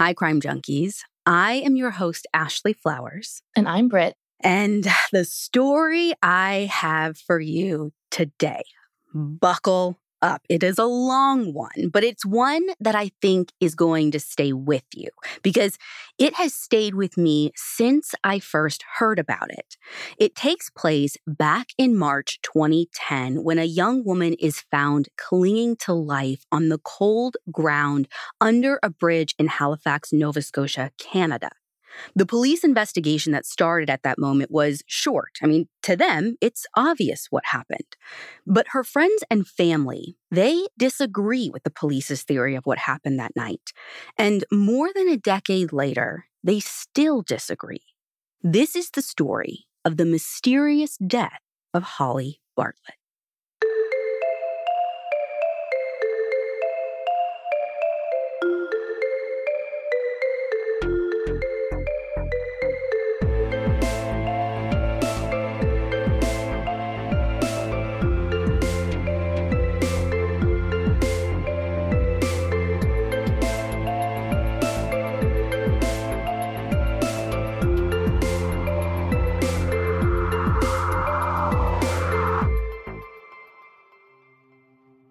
Hi, Crime Junkies. I am your host, Ashley Flowers. And I'm Britt. And the story I have for you today, buckle up. It is a long one, but it's one that I think is going to stay with you because it has stayed with me since I first heard about it. It takes place back in March 2010 when a young woman is found clinging to life on the cold ground under a bridge in Halifax, Nova Scotia, Canada. The police investigation that started at that moment was short. I mean, to them, it's obvious what happened. But her friends and family, they disagree with the police's theory of what happened that night. And more than a decade later, they still disagree. This is the story of the mysterious death of Holly Bartlett.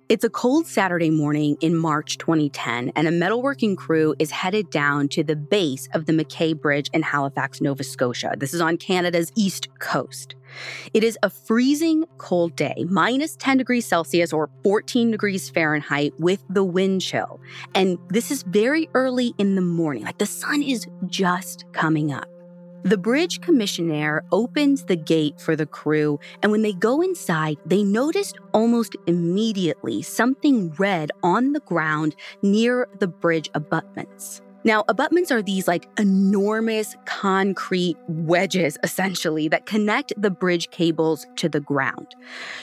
It's a cold Saturday morning in March 2010, and a metalworking crew is headed down to the base of the MacKay Bridge in Halifax, Nova Scotia. This is on Canada's east coast. It is a freezing cold day, minus 10 degrees Celsius or 14 degrees Fahrenheit with the wind chill. And this is very early in the morning, like the sun is just coming up. The bridge commissionaire opens the gate for the crew, and when they go inside, they noticed almost immediately something red on the ground near the bridge abutments. Now, abutments are these like enormous concrete wedges, essentially, that connect the bridge cables to the ground.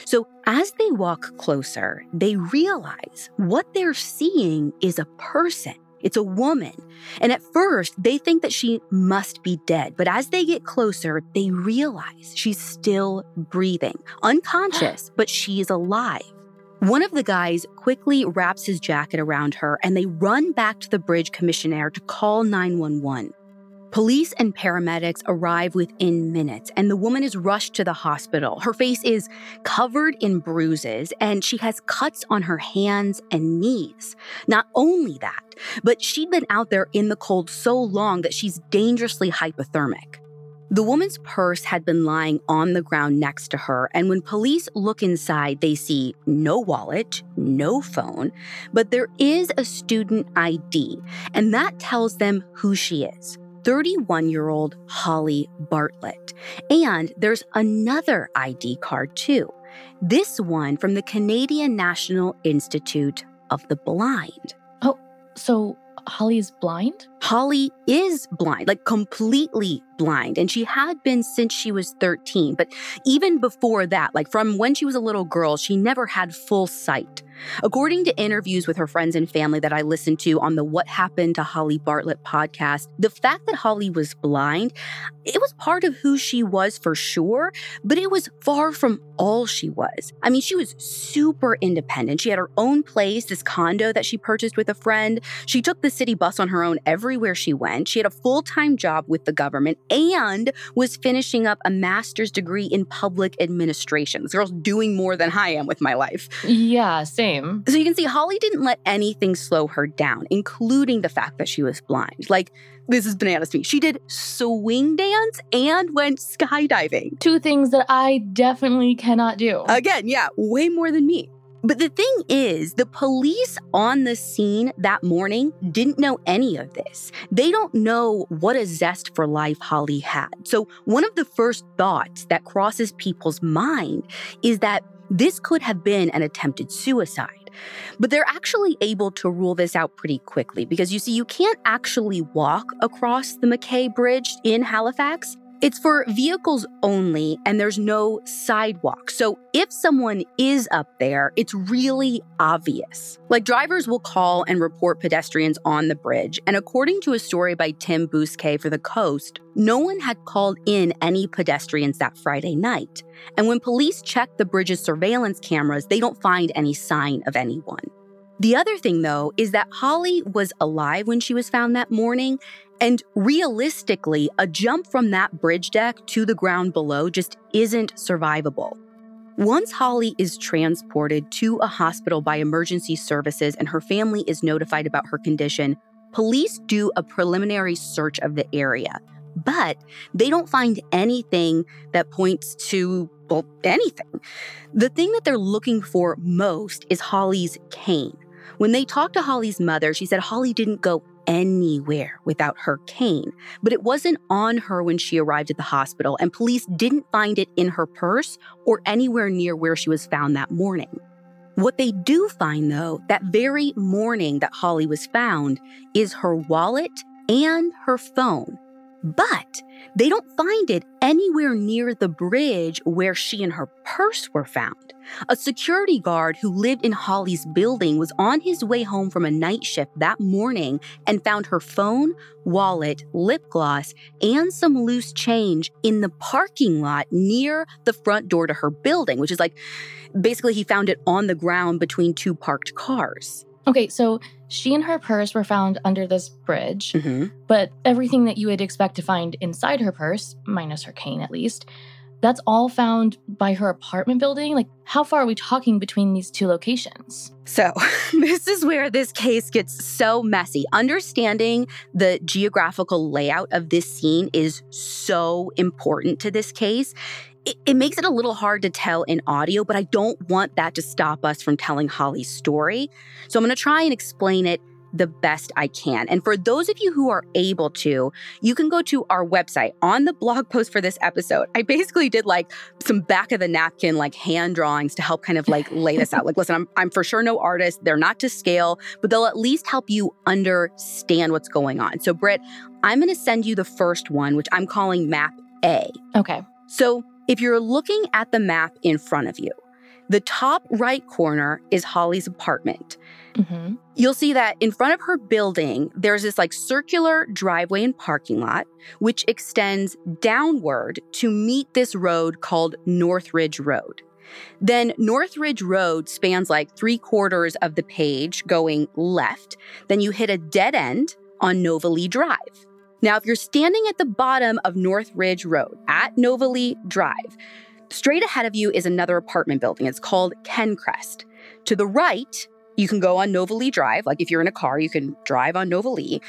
So, as they walk closer, they realize what they're seeing is a person. It's a woman. And at first, they think that she must be dead. But as they get closer, they realize she's still breathing, unconscious, but she's alive. One of the guys quickly wraps his jacket around her and they run back to the bridge commissionaire to call 911. Police and paramedics arrive within minutes, and the woman is rushed to the hospital. Her face is covered in bruises, and she has cuts on her hands and knees. Not only that, but she'd been out there in the cold so long that she's dangerously hypothermic. The woman's purse had been lying on the ground next to her, and when police look inside, they see no wallet, no phone, but there is a student ID, and that tells them who she is. 31 year old Holly Bartlett. And there's another ID card too. This one from the Canadian National Institute of the Blind. Oh, so Holly is blind? Holly is blind, like completely blind. And she had been since she was 13. But even before that, like from when she was a little girl, she never had full sight. According to interviews with her friends and family that I listened to on the What Happened to Holly Bartlett podcast, the fact that Holly was blind, it was part of who she was for sure, but it was far from all she was. I mean, she was super independent. She had her own place, this condo that she purchased with a friend. She took the city bus on her own everywhere she went. She had a full time job with the government and was finishing up a master's degree in public administration. This girl's doing more than I am with my life. Yeah, same same. So you can see Holly didn't let anything slow her down, including the fact that she was blind. Like, this is bananas to me. She did swing dance and went skydiving. Two things that I definitely cannot do. Again, yeah, way more than me. But the thing is, the police on the scene that morning didn't know any of this. They don't know what a zest for life Holly had. So, one of the first thoughts that crosses people's mind is that this could have been an attempted suicide. But they're actually able to rule this out pretty quickly because you see, you can't actually walk across the MacKay Bridge in Halifax. It's for vehicles only, and there's no sidewalk. So if someone is up there, it's really obvious. Like drivers will call and report pedestrians on the bridge. And according to a story by Tim Bousquet for The Coast, no one had called in any pedestrians that Friday night. And when police check the bridge's surveillance cameras, they don't find any sign of anyone. The other thing, though, is that Holly was alive when she was found that morning. And realistically, a jump from that bridge deck to the ground below just isn't survivable. Once Holly is transported to a hospital by emergency services and her family is notified about her condition, police do a preliminary search of the area. But they don't find anything that points to, well, anything. The thing that they're looking for most is Holly's cane. When they talked to Holly's mother, she said Holly didn't go anywhere without her cane, but it wasn't on her when she arrived at the hospital, and police didn't find it in her purse or anywhere near where she was found that morning. What they do find, though, that very morning that Holly was found, is her wallet and her phone. But they don't find it anywhere near the bridge where she and her purse were found. A security guard who lived in Holly's building was on his way home from a night shift that morning and found her phone, wallet, lip gloss, and some loose change in the parking lot near the front door to her building, which is like basically he found it on the ground between two parked cars. Okay, so she and her purse were found under this bridge, Mm-hmm. but everything that you would expect to find inside her purse, minus her cane at least, that's all found by her apartment building. Like, how far are we talking between these two locations? So, this is where this case gets so messy. Understanding the geographical layout of this scene is so important to this case. It, it, makes it a little hard to tell in audio, but I don't want that to stop us from telling Holly's story. So, I'm going to try and explain it the best I can. And for those of you who are able to, you can go to our website on the blog post for this episode. I basically did like some back of the napkin, like hand drawings to help kind of like lay this out. Like, listen, I'm, I'm for sure no artist. They're not to scale, but they'll at least help you understand what's going on. So, Britt, I'm going to send you the first one, which I'm calling map A. Okay. So, if you're looking at the map in front of you, the top right corner is Holly's apartment. Mm-hmm. You'll see that in front of her building, there's this like circular driveway and parking lot, which extends downward to meet this road called Northridge Road. Then Northridge Road spans like three quarters of the page going left. Then you hit a dead end on Novalea Drive. Now, if you're standing at the bottom of North Ridge Road at Novalea Drive, straight ahead of you is another apartment building. It's called Kencrest. To the right, you can go on Novalea Drive. Like if you're in a car, you can drive on Novalea.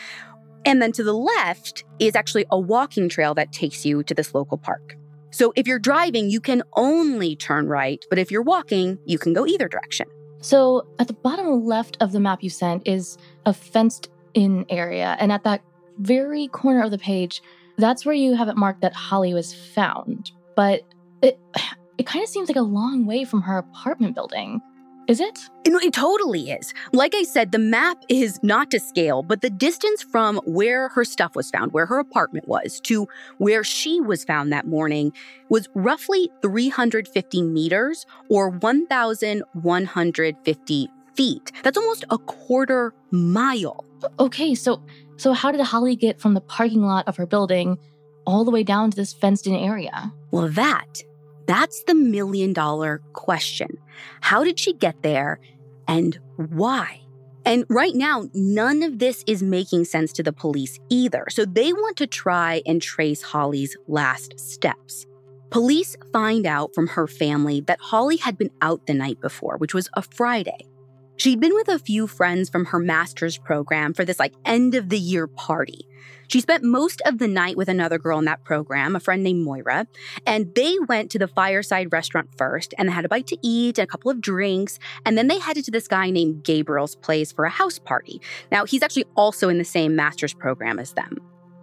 And then to the left is actually a walking trail that takes you to this local park. So if you're driving, you can only turn right, but if you're walking, you can go either direction. So at the bottom left of the map you sent is a fenced in area. And at that very corner of the page, that's where you have it marked that Holly was found. But it it kind of seems like a long way from her apartment building. Is it? No, it totally is. Like I said, the map is not to scale, but the distance from where her stuff was found, where her apartment was, to where she was found that morning was roughly 350 meters or 1,150 feet. That's almost a quarter mile. Okay, so so how did Holly get from the parking lot of her building all the way down to this fenced-in area? Well, that that's the million dollar question. How did she get there and why? And right now, none of this is making sense to the police either. So they want to try and trace Holly's last steps. Police find out from her family that Holly had been out the night before, which was a Friday. She'd been with a few friends from her master's program for this like end of the year party. She spent most of the night with another girl in that program, a friend named Moira, and they went to the Fireside restaurant first and they had a bite to eat and a couple of drinks, and then they headed to this guy named Gabriel's place for a house party. Now, he's actually also in the same master's program as them.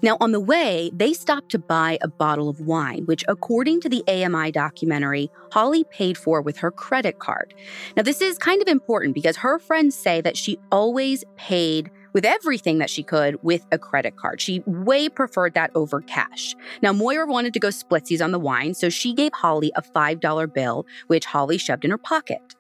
Now, on the way, they stopped to buy a bottle of wine, which, according to the AMI documentary, Holly paid for with her credit card. Now, this is kind of important because her friends say that she always paid with everything that she could with a credit card. She way preferred that over cash. Now, Moira wanted to go splitsies on the wine, so she gave Holly a $5 bill, which Holly shoved in her pocket.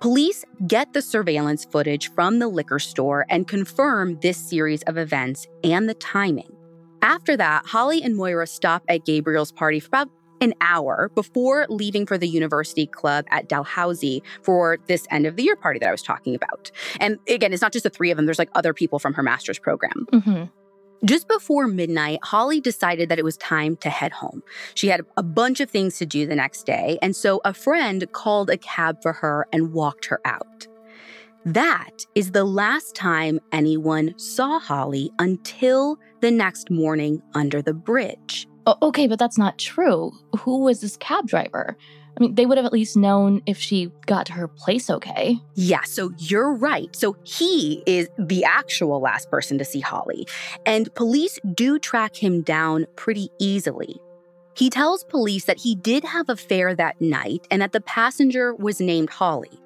Police get the surveillance footage from the liquor store and confirm this series of events and the timing. After that, Holly and Moira stop at Gabriel's party for about an hour before leaving for the university club at Dalhousie for this end of the year party that I was talking about. And again, it's not just the three of them, there's like other people from her master's program. Mm-hmm. Just before midnight, Holly decided that it was time to head home. She had a bunch of things to do the next day, and so a friend called a cab for her and walked her out. That is the last time anyone saw Holly until the next morning under the bridge. Okay, but that's not true. Who was this cab driver? I mean, they would have at least known if she got to her place okay. Yeah, so you're right. So he is the actual last person to see Holly, and police do track him down pretty easily. He tells police that he did have a fare that night and that the passenger was named Holly.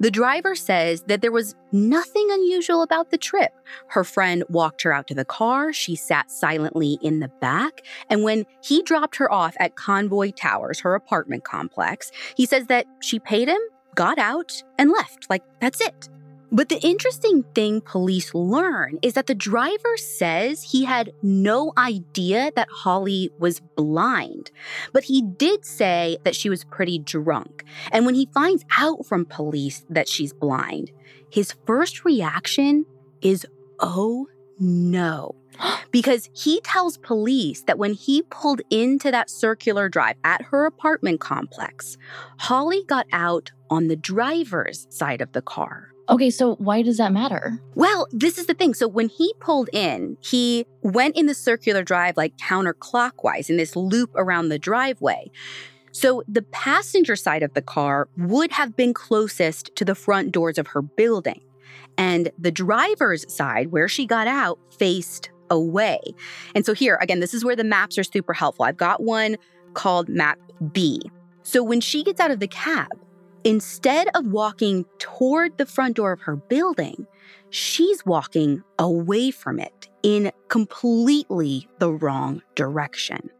The driver says that there was nothing unusual about the trip. Her friend walked her out to the car, she sat silently in the back, and when he dropped her off at Convoy Towers, her apartment complex, he says that she paid him, got out, and left. Like, that's it. But the interesting thing police learn is that the driver says he had no idea that Holly was blind, but he did say that she was pretty drunk. And when he finds out from police that she's blind, his first reaction is, oh no. Because he tells police that when he pulled into that circular drive at her apartment complex, Holly got out on the driver's side of the car. Okay, so why does that matter? Well, this is the thing. So when he pulled in, he went in the circular drive like counterclockwise in this loop around the driveway. So the passenger side of the car would have been closest to the front doors of her building. And the driver's side, where she got out, faced away. And so here, again, this is where the maps are super helpful. I've got one called Map B. So when she gets out of the cab, Instead of walking toward the front door of her building, she's walking away from it in completely the wrong direction.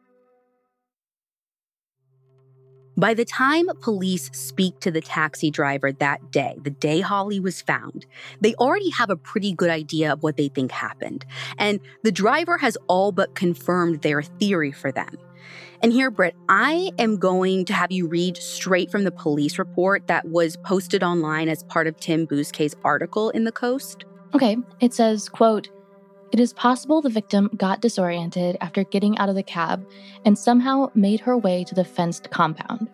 By the time police speak to the taxi driver that day, the day Holly was found, they already have a pretty good idea of what they think happened. And the driver has all but confirmed their theory for them. And here, Britt, I am going to have you read straight from the police report that was posted online as part of Tim Bousquet's article in The Coast. Okay, it says, quote, it is possible the victim got disoriented after getting out of the cab and somehow made her way to the fenced compound.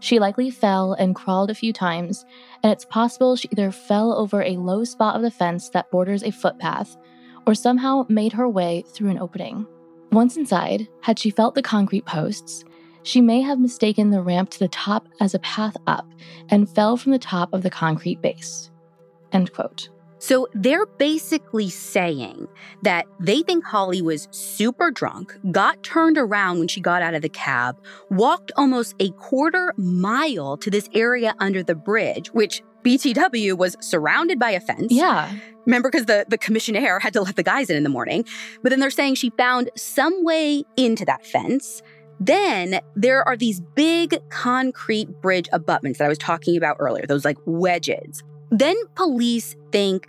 She likely fell and crawled a few times, and it's possible she either fell over a low spot of the fence that borders a footpath or somehow made her way through an opening. Once inside, had she felt the concrete posts, she may have mistaken the ramp to the top as a path up and fell from the top of the concrete base. End quote. So they're basically saying that they think Holly was super drunk, got turned around when she got out of the cab, walked almost a quarter mile to this area under the bridge, which BTW was surrounded by a fence. Yeah. Remember, because the, the commissionaire had to let the guys in in the morning. But then they're saying she found some way into that fence. Then there are these big concrete bridge abutments that I was talking about earlier, those like wedges. Then police think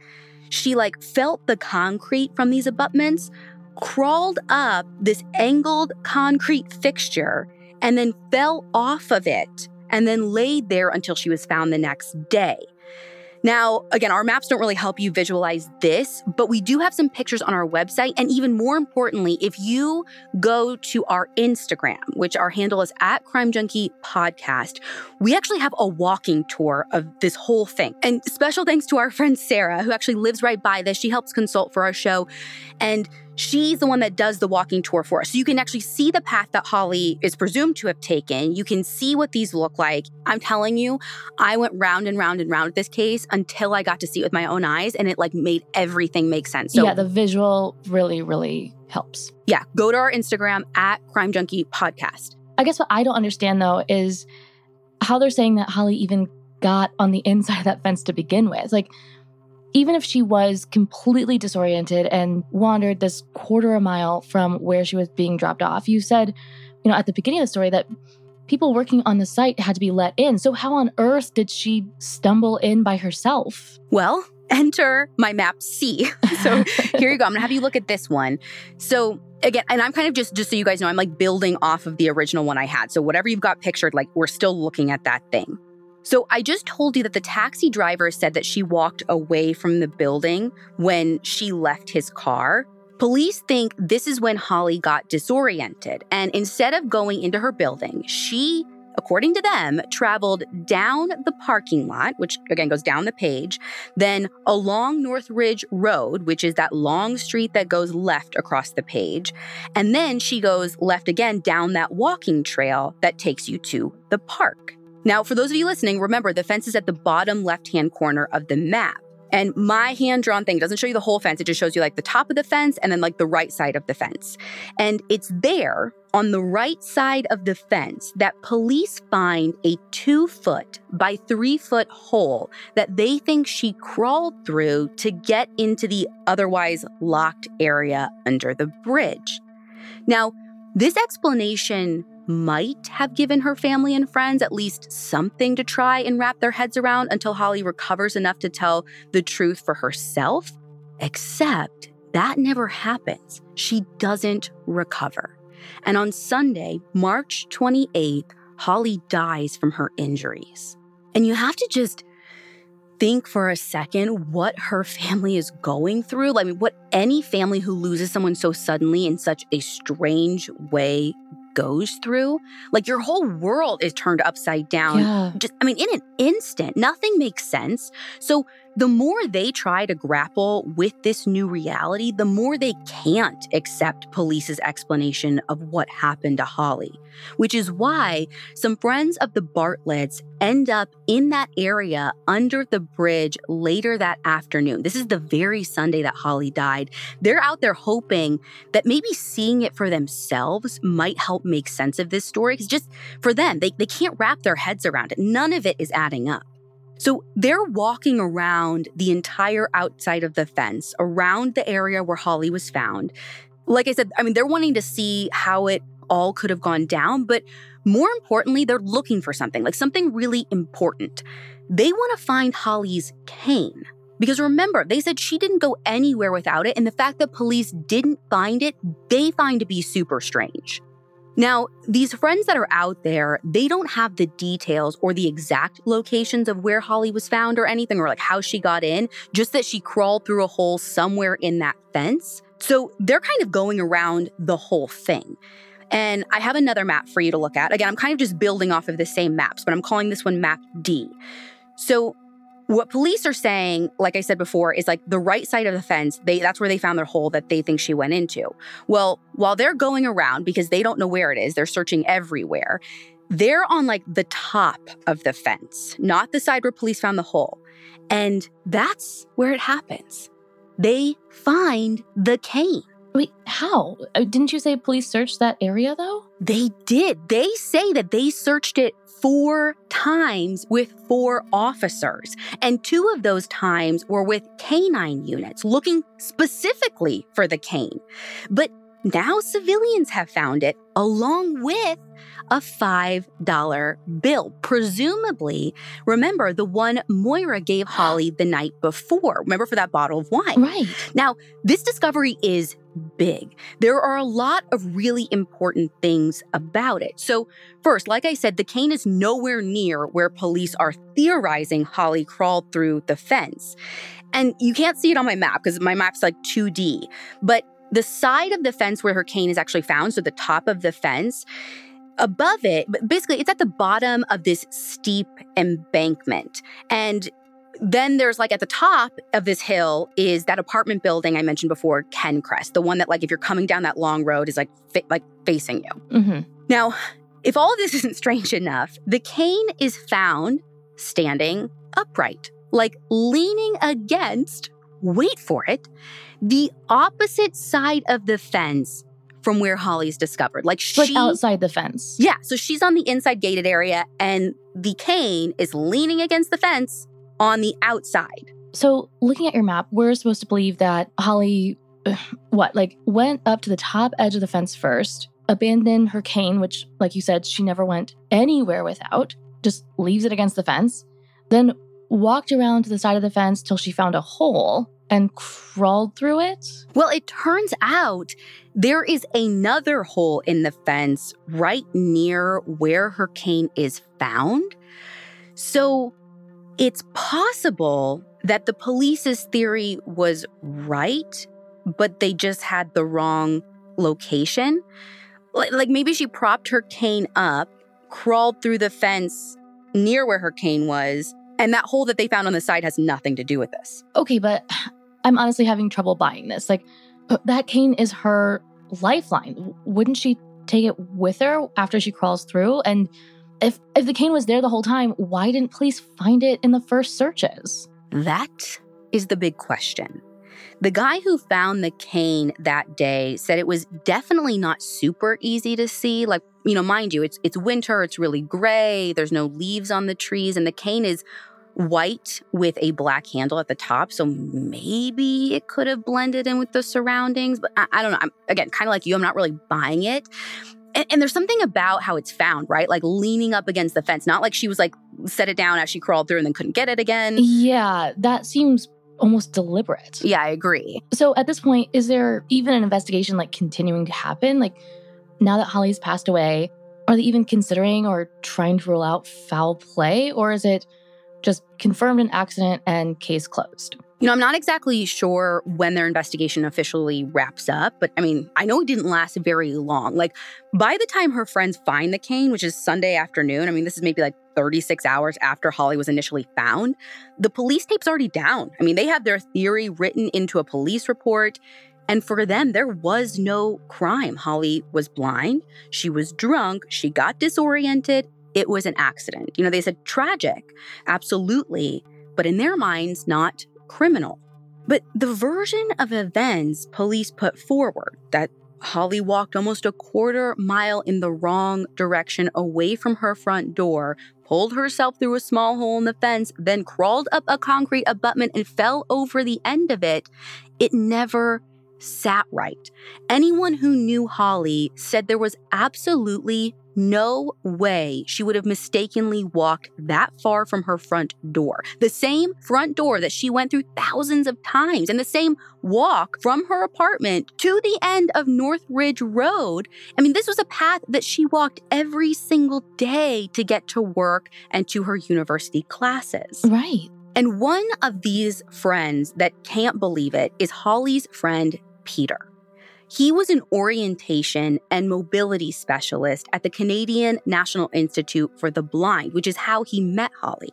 she like felt the concrete from these abutments, crawled up this angled concrete fixture, and then fell off of it and then laid there until she was found the next day. Now, again, our maps don't really help you visualize this, but we do have some pictures on our website. And even more importantly, if you go to our Instagram, which our handle is at Crime Junkie Podcast, we actually have a walking tour of this whole thing. And special thanks to our friend Sarah, who actually lives right by this. She helps consult for our show. And She's the one that does the walking tour for us. So you can actually see the path that Holly is presumed to have taken. You can see what these look like. I'm telling you, I went round and round and round with this case until I got to see it with my own eyes and it like made everything make sense. So, yeah, the visual really, really helps. Yeah, go to our Instagram at Crime Junkie Podcast. I guess what I don't understand though is how they're saying that Holly even got on the inside of that fence to begin with. Like, even if she was completely disoriented and wandered this quarter a mile from where she was being dropped off, you said, you know, at the beginning of the story that people working on the site had to be let in. So, how on earth did she stumble in by herself? Well, enter my map C. so here you go. I'm gonna have you look at this one. So again, and I'm kind of just just so you guys know, I'm like building off of the original one I had. So whatever you've got pictured, like we're still looking at that thing. So I just told you that the taxi driver said that she walked away from the building when she left his car. Police think this is when Holly got disoriented, and instead of going into her building, she according to them, traveled down the parking lot, which again goes down the page, then along North Ridge Road, which is that long street that goes left across the page. And then she goes left again down that walking trail that takes you to the park. Now, for those of you listening, remember the fence is at the bottom left hand corner of the map. And my hand drawn thing doesn't show you the whole fence, it just shows you like the top of the fence and then like the right side of the fence. And it's there on the right side of the fence that police find a two foot by three foot hole that they think she crawled through to get into the otherwise locked area under the bridge. Now, this explanation might have given her family and friends at least something to try and wrap their heads around until Holly recovers enough to tell the truth for herself. Except that never happens. She doesn't recover. And on Sunday, March 28th, Holly dies from her injuries. And you have to just think for a second what her family is going through. I mean, what any family who loses someone so suddenly in such a strange way goes through. Like your whole world is turned upside down. Yeah. Just, I mean, in an instant, nothing makes sense. So the more they try to grapple with this new reality, the more they can't accept police's explanation of what happened to Holly, which is why some friends of the Bartletts end up in that area under the bridge later that afternoon. This is the very Sunday that Holly died. They're out there hoping that maybe seeing it for themselves might help make sense of this story. Because just for them, they, they can't wrap their heads around it. None of it is adding up. So they're walking around the entire outside of the fence, around the area where Holly was found. Like I said, I mean, they're wanting to see how it all could have gone down, but more importantly, they're looking for something, like something really important. They want to find Holly's cane. Because remember, they said she didn't go anywhere without it, and the fact that police didn't find it, they find to be super strange. Now, these friends that are out there, they don't have the details or the exact locations of where Holly was found or anything, or like how she got in, just that she crawled through a hole somewhere in that fence. So they're kind of going around the whole thing. And I have another map for you to look at. Again, I'm kind of just building off of the same maps, but I'm calling this one map D. So what police are saying, like I said before, is like the right side of the fence, they that's where they found their hole that they think she went into. Well, while they're going around because they don't know where it is, they're searching everywhere. They're on like the top of the fence, not the side where police found the hole. And that's where it happens. They find the cane. Wait, how? Uh, Didn't you say police searched that area though? They did. They say that they searched it four times with four officers. And two of those times were with canine units looking specifically for the cane. But now civilians have found it along with a $5 bill. Presumably, remember the one Moira gave Holly the night before. Remember for that bottle of wine? Right. Now, this discovery is big. There are a lot of really important things about it. So, first, like I said, the cane is nowhere near where police are theorizing Holly crawled through the fence. And you can't see it on my map because my map's like 2D. But the side of the fence where her cane is actually found, so the top of the fence, above it, but basically it's at the bottom of this steep embankment. And then there's like at the top of this hill is that apartment building I mentioned before, Kencrest, the one that like if you're coming down that long road is like fa- like facing you. Mm-hmm. Now, if all of this isn't strange enough, the cane is found standing upright, like leaning against, wait for it, the opposite side of the fence from where Holly's discovered. Like she Like outside the fence. Yeah, so she's on the inside gated area and the cane is leaning against the fence on the outside. So, looking at your map, we're supposed to believe that Holly, what, like went up to the top edge of the fence first, abandoned her cane, which, like you said, she never went anywhere without, just leaves it against the fence, then walked around to the side of the fence till she found a hole and crawled through it? Well, it turns out there is another hole in the fence right near where her cane is found. So it's possible that the police's theory was right, but they just had the wrong location. Like maybe she propped her cane up, crawled through the fence near where her cane was, and that hole that they found on the side has nothing to do with this. Okay, but I'm honestly having trouble buying this. Like, uh, that cane is her lifeline. Wouldn't she take it with her after she crawls through? And if if the cane was there the whole time, why didn't police find it in the first searches? That is the big question. The guy who found the cane that day said it was definitely not super easy to see. Like, you know, mind you, it's it's winter, it's really gray, there's no leaves on the trees, and the cane is white with a black handle at the top. So maybe it could have blended in with the surroundings, but I, I don't know. I'm again kind of like you, I'm not really buying it. And, and, there's something about how it's found, right? Like leaning up against the fence, not like she was like set it down as she crawled through and then couldn't get it again. Yeah, that seems almost deliberate. Yeah, I agree. So at this point, is there even an investigation like continuing to happen? Like now that Holly's passed away, are they even considering or trying to rule out foul play? Or is it just confirmed an accident and case closed? You know, I'm not exactly sure when their investigation officially wraps up, but I mean, I know it didn't last very long. Like, by the time her friends find the cane, which is Sunday afternoon, I mean, this is maybe like 36 hours after Holly was initially found, the police tape's already down. I mean, they have their theory written into a police report. And for them, there was no crime. Holly was blind. She was drunk. She got disoriented. It was an accident. You know, they said tragic, absolutely, but in their minds, not criminal. But the version of events police put forward that Holly walked almost a quarter mile in the wrong direction away from her front door, pulled herself through a small hole in the fence, then crawled up a concrete abutment and fell over the end of it, it never sat right. Anyone who knew Holly said there was absolutely no way she would have mistakenly walked that far from her front door. The same front door that she went through thousands of times, and the same walk from her apartment to the end of North Ridge Road. I mean, this was a path that she walked every single day to get to work and to her university classes. Right. And one of these friends that can't believe it is Holly's friend, Peter. He was an orientation and mobility specialist at the Canadian National Institute for the Blind, which is how he met Holly.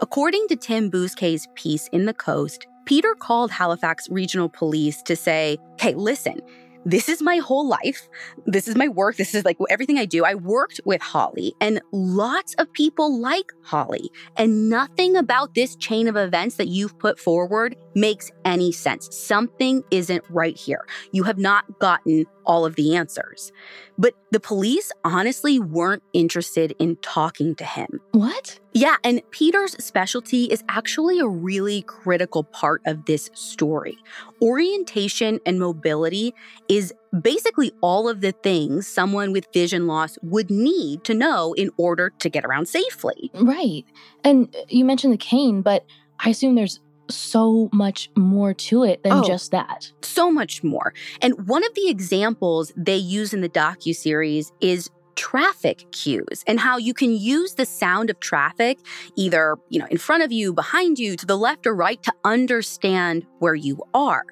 According to Tim Bousquet's piece in The Coast, Peter called Halifax Regional Police to say, hey, listen, this is my whole life. This is my work. This is like everything I do. I worked with Holly, and lots of people like Holly. And nothing about this chain of events that you've put forward makes any sense. Something isn't right here. You have not gotten all of the answers. But the police honestly weren't interested in talking to him. What? Yeah, and Peter's specialty is actually a really critical part of this story. Orientation and mobility is basically all of the things someone with vision loss would need to know in order to get around safely. Right. And uh, you mentioned the cane, but I assume there's so much more to it than oh, just that. So much more. And one of the examples they use in the docu series is traffic cues and how you can use the sound of traffic either, you know, in front of you, behind you, to the left or right to understand where you are.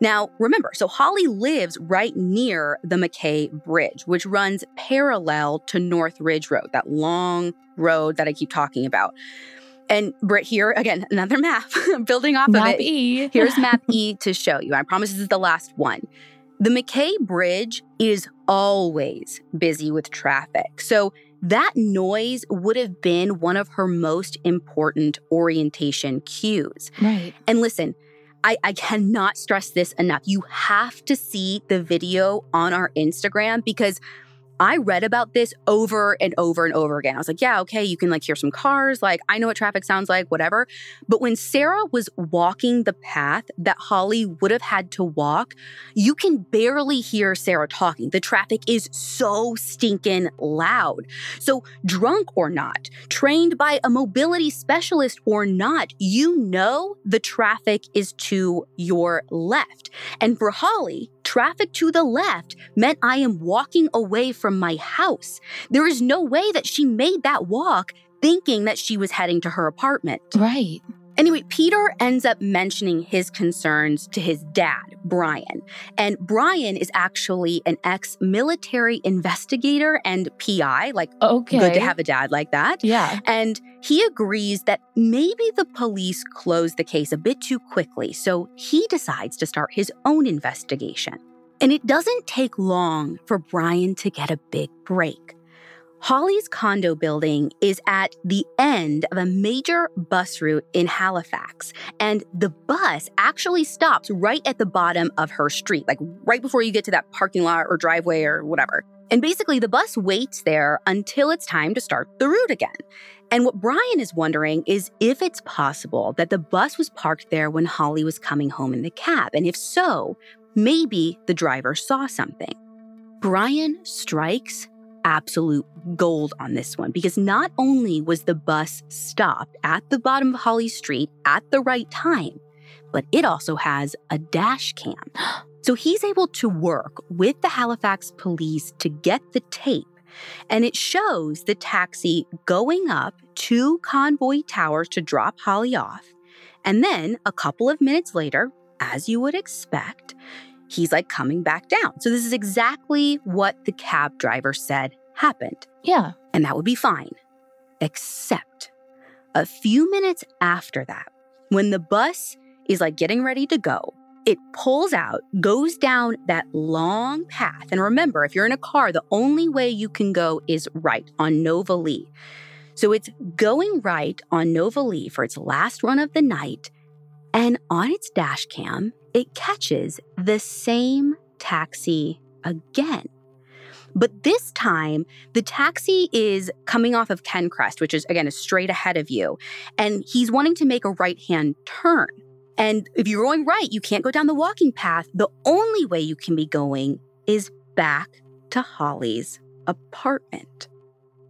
Now, remember, so Holly lives right near the MacKay Bridge, which runs parallel to North Ridge Road, that long road that I keep talking about. And Britt, here again, another map building off map of it. E. Here's map E to show you. I promise this is the last one. The MacKay Bridge is always busy with traffic. So that noise would have been one of her most important orientation cues. Right. And listen, I, I, cannot stress this enough. You have to see the video on our Instagram because I read about this over and over and over again. I was like, yeah, okay, you can like hear some cars. Like, I know what traffic sounds like, whatever. But when Sarah was walking the path that Holly would have had to walk, you can barely hear Sarah talking. The traffic is so stinking loud. So, drunk or not, trained by a mobility specialist or not, you know the traffic is to your left. And for Holly, traffic to the left meant I am walking away from my house. There is no way that she made that walk thinking that she was heading to her apartment. Right. Anyway, Peter ends up mentioning his concerns to his dad, Brian. And Brian is actually an ex military investigator and PI. Like, okay. good to have a dad like that. Yeah. And he agrees that maybe the police closed the case a bit too quickly. So he decides to start his own investigation. And it doesn't take long for Brian to get a big break. Holly's condo building is at the end of a major bus route in Halifax, and the bus actually stops right at the bottom of her street, like right before you get to that parking lot or driveway or whatever. And basically, the bus waits there until it's time to start the route again. And what Brian is wondering is if it's possible that the bus was parked there when Holly was coming home in the cab. And if so, maybe the driver saw something. Brian strikes absolute gold on this one because not only was the bus stopped at the bottom of Holly Street at the right time, but it also has a dash cam. So he's able to work with the Halifax police to get the tape, and it shows the taxi going up to Convoy Towers to drop Holly off. And then a couple of minutes later, as you would expect, he's like coming back down. So, this is exactly what the cab driver said happened. Yeah. And that would be fine. Except a few minutes after that, when the bus is like getting ready to go, it pulls out, goes down that long path. And remember, if you're in a car, the only way you can go is right on Novalea. So it's going right on Novalea for its last run of the night. And on its dash cam, it catches the same taxi again. But this time, the taxi is coming off of Kencrest, which is, again, is straight ahead of you. And he's wanting to make a right hand turn. And if you're going right, you can't go down the walking path. The only way you can be going is back to Holly's apartment.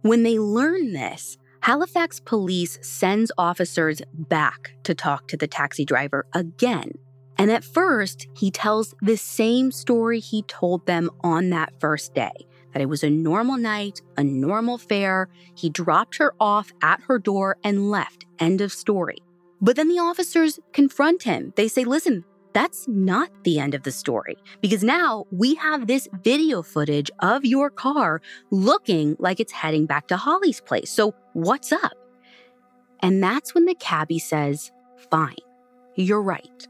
When they learn this, Halifax police sends officers back to talk to the taxi driver again. And at first, he tells the same story he told them on that first day that it was a normal night, a normal fare. He dropped her off at her door and left. End of story. But then the officers confront him. They say, listen, that's not the end of the story because now we have this video footage of your car looking like it's heading back to Holly's place. So what's up? And that's when the cabbie says, Fine, you're right.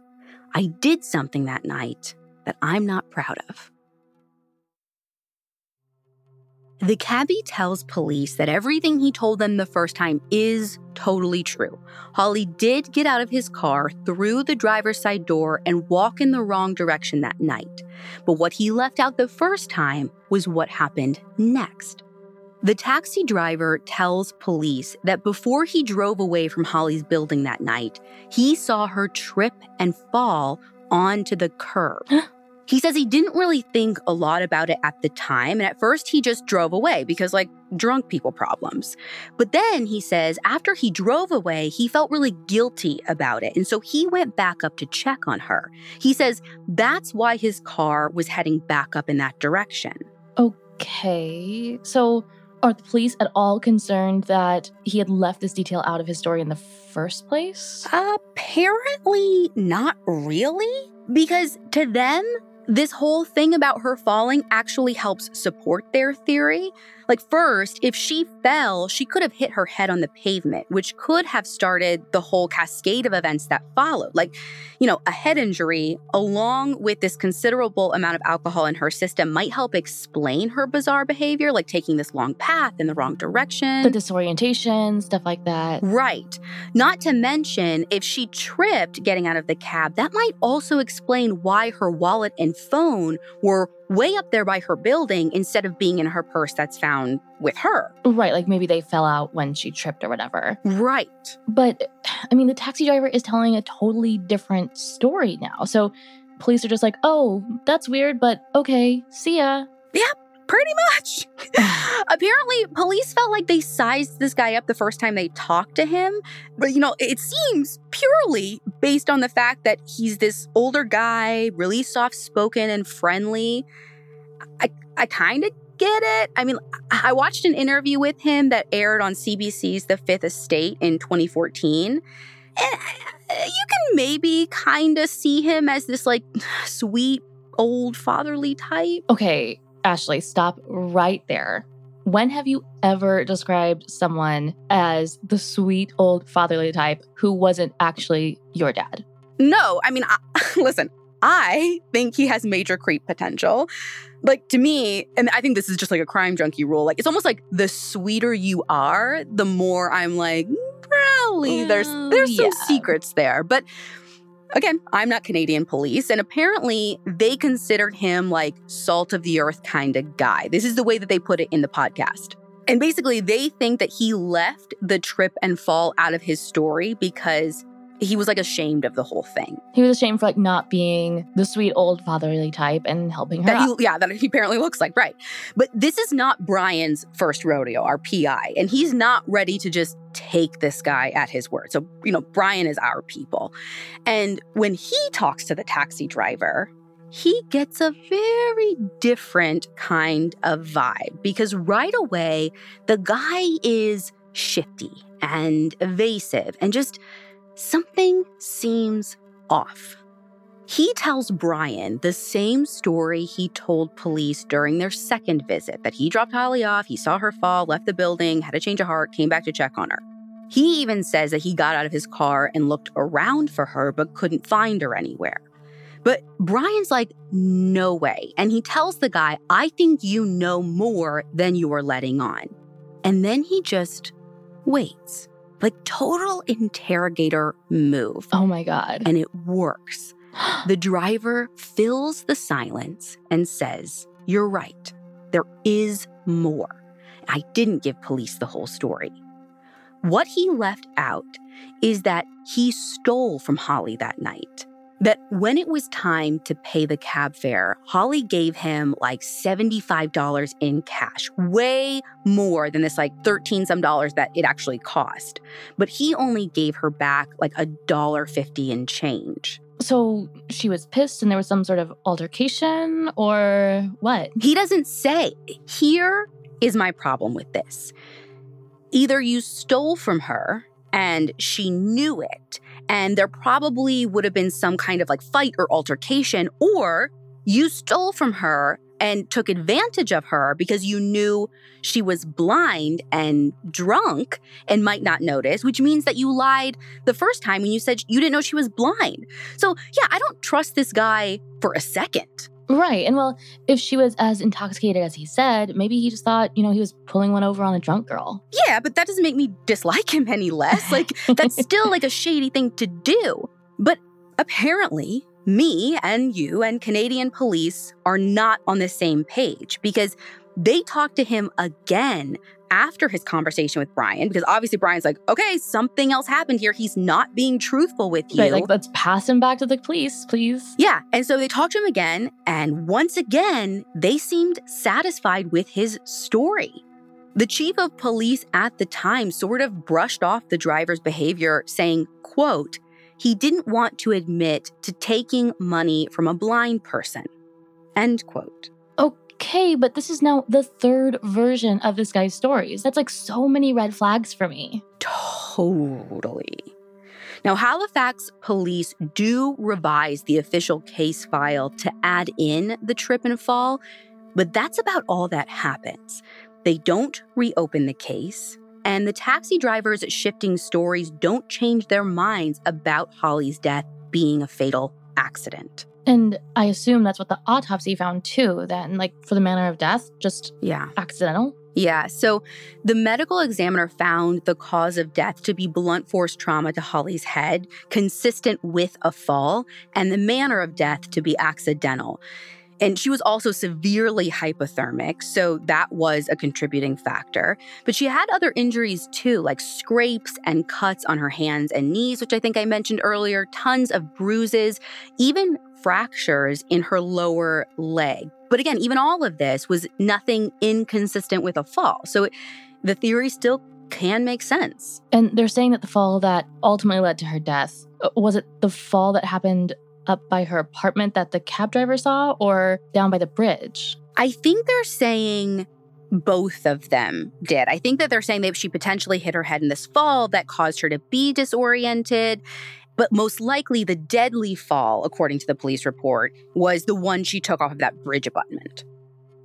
I did something that night that I'm not proud of. The cabbie tells police that everything he told them the first time is totally true. Holly did get out of his car through the driver's side door and walk in the wrong direction that night. But what he left out the first time was what happened next. The taxi driver tells police that before he drove away from Holly's building that night, he saw her trip and fall onto the curb. He says he didn't really think a lot about it at the time. And at first, he just drove away because, like, drunk people problems. But then he says after he drove away, he felt really guilty about it. And so he went back up to check on her. He says that's why his car was heading back up in that direction. Okay. So are the police at all concerned that he had left this detail out of his story in the first place? Apparently, not really. Because to them, this whole thing about her falling actually helps support their theory. Like, first, if she fell, she could have hit her head on the pavement, which could have started the whole cascade of events that followed. Like, you know, a head injury, along with this considerable amount of alcohol in her system, might help explain her bizarre behavior, like taking this long path in the wrong direction. The disorientation, stuff like that. Right. Not to mention, if she tripped getting out of the cab, that might also explain why her wallet and phone were way up there by her building instead of being in her purse that's found with her. Right, like maybe they fell out when she tripped or whatever. Right. But I mean, the taxi driver is telling a totally different story now. So police are just like, oh, that's weird, but okay, see ya. Yep. Pretty much. Apparently, police felt like they sized this guy up the first time they talked to him. But, you know, it seems purely based on the fact that he's this older guy, really soft spoken and friendly. I, I kind of get it. I mean, I watched an interview with him that aired on CBC's The Fifth Estate in 2014. And uh, you can maybe kind of see him as this like sweet, old fatherly type. Okay, Ashley, stop right there. When have you ever described someone as the sweet old fatherly type who wasn't actually your dad? No, I mean, I, listen, I think he has major creep potential. Like to me, and I think this is just like a crime junkie rule. Like it's almost like the sweeter you are, the more I'm like, mm, probably there's there's some secrets there. But Again, I'm not Canadian police, and apparently they considered him like salt of the earth kind of guy. This is the way that they put it in the podcast. And basically, they think that he left the trip and fall out of his story because he was like ashamed of the whole thing. He was ashamed for like not being the sweet old fatherly type and helping her. That he, yeah, that he apparently looks like, right. But this is not Brian's first rodeo, our PI, and he's not ready to just take this guy at his word. So, you know, Brian is our people. And when he talks to the taxi driver, he gets a very different kind of vibe because right away, the guy is shifty and evasive and just something seems off. He tells Brian the same story he told police during their second visit that he dropped Holly off, he saw her fall, left the building, had a change of heart, came back to check on her. He even says that he got out of his car and looked around for her but couldn't find her anywhere. But Brian's like, no way. And he tells the guy, I think you know more than you are letting on. And then he just waits, like total interrogator move. oh my God. And it works. The driver fills the silence and says, You're right. There is more. I didn't give police the whole story. What he left out is that he stole from Holly that night. That when it was time to pay the cab fare, Holly gave him like $75 in cash, way more than this like 13 some dollars that it actually cost. But he only gave her back like a dollar 50 in change. so she was pissed and there was some sort of altercation or what? He doesn't say. Here is my problem with this. Either you stole from her and she knew it, and there probably would have been some kind of like fight or altercation, or you stole from her and took advantage of her because you knew she was blind and drunk and might not notice, which means that you lied the first time when you said you didn't know she was blind. So, yeah, I don't trust this guy for a second. Right. And well, if she was as intoxicated as he said, maybe he just thought, you know, he was pulling one over on a drunk girl. Yeah, but that doesn't make me dislike him any less. Like, that's still like a shady thing to do. But apparently, me and you and Canadian police are not on the same page because they talked to him again after his conversation with Brian because obviously Brian's like, okay, something else happened here. He's not being truthful with you. Right. Like, let's pass him back to the police, please. Yeah. And so they talked to him again. And once again, they seemed satisfied with his story. The chief of police at the time sort of brushed off the driver's behavior, saying, quote, he didn't want to admit to taking money from a blind person. End quote. Okay, but this is now the third version of this guy's stories. That's like so many red flags for me. Totally. Now, Halifax police do revise the official case file to add in the trip and fall, but that's about all that happens. They don't reopen the case, and the taxi driver's shifting stories don't change their minds about Holly's death being a fatal accident. And I assume that's what the autopsy found too, then, like for the manner of death, just Yeah. accidental. Yeah. So the medical examiner found the cause of death to be blunt force trauma to Holly's head, consistent with a fall, and the manner of death to be accidental. And she was also severely hypothermic, so that was a contributing factor. But she had other injuries too, like scrapes and cuts on her hands and knees, which I think I mentioned earlier, tons of bruises, even fractures in her lower leg. But again, even all of this was nothing inconsistent with a fall. So the theory still can make sense. And they're saying that the fall that ultimately led to her death uh, was it the fall that happened up by her apartment that the cab driver saw or down by the bridge? I think they're saying both of them did. I think that they're saying that she potentially hit her head in this fall that caused her to be disoriented. But most likely, the deadly fall, according to the police report, was the one she took off of that bridge abutment.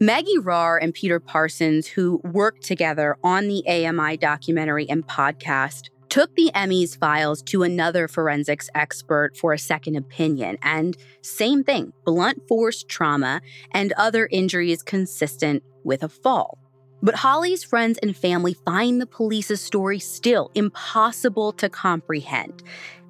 Maggie Rahr and Peter Parsons, who worked together on the AMI documentary and podcast, took the ME's files to another forensics expert for a second opinion. And same thing blunt force trauma and other injuries consistent with a fall. But Holly's friends and family find the police's story still impossible to comprehend.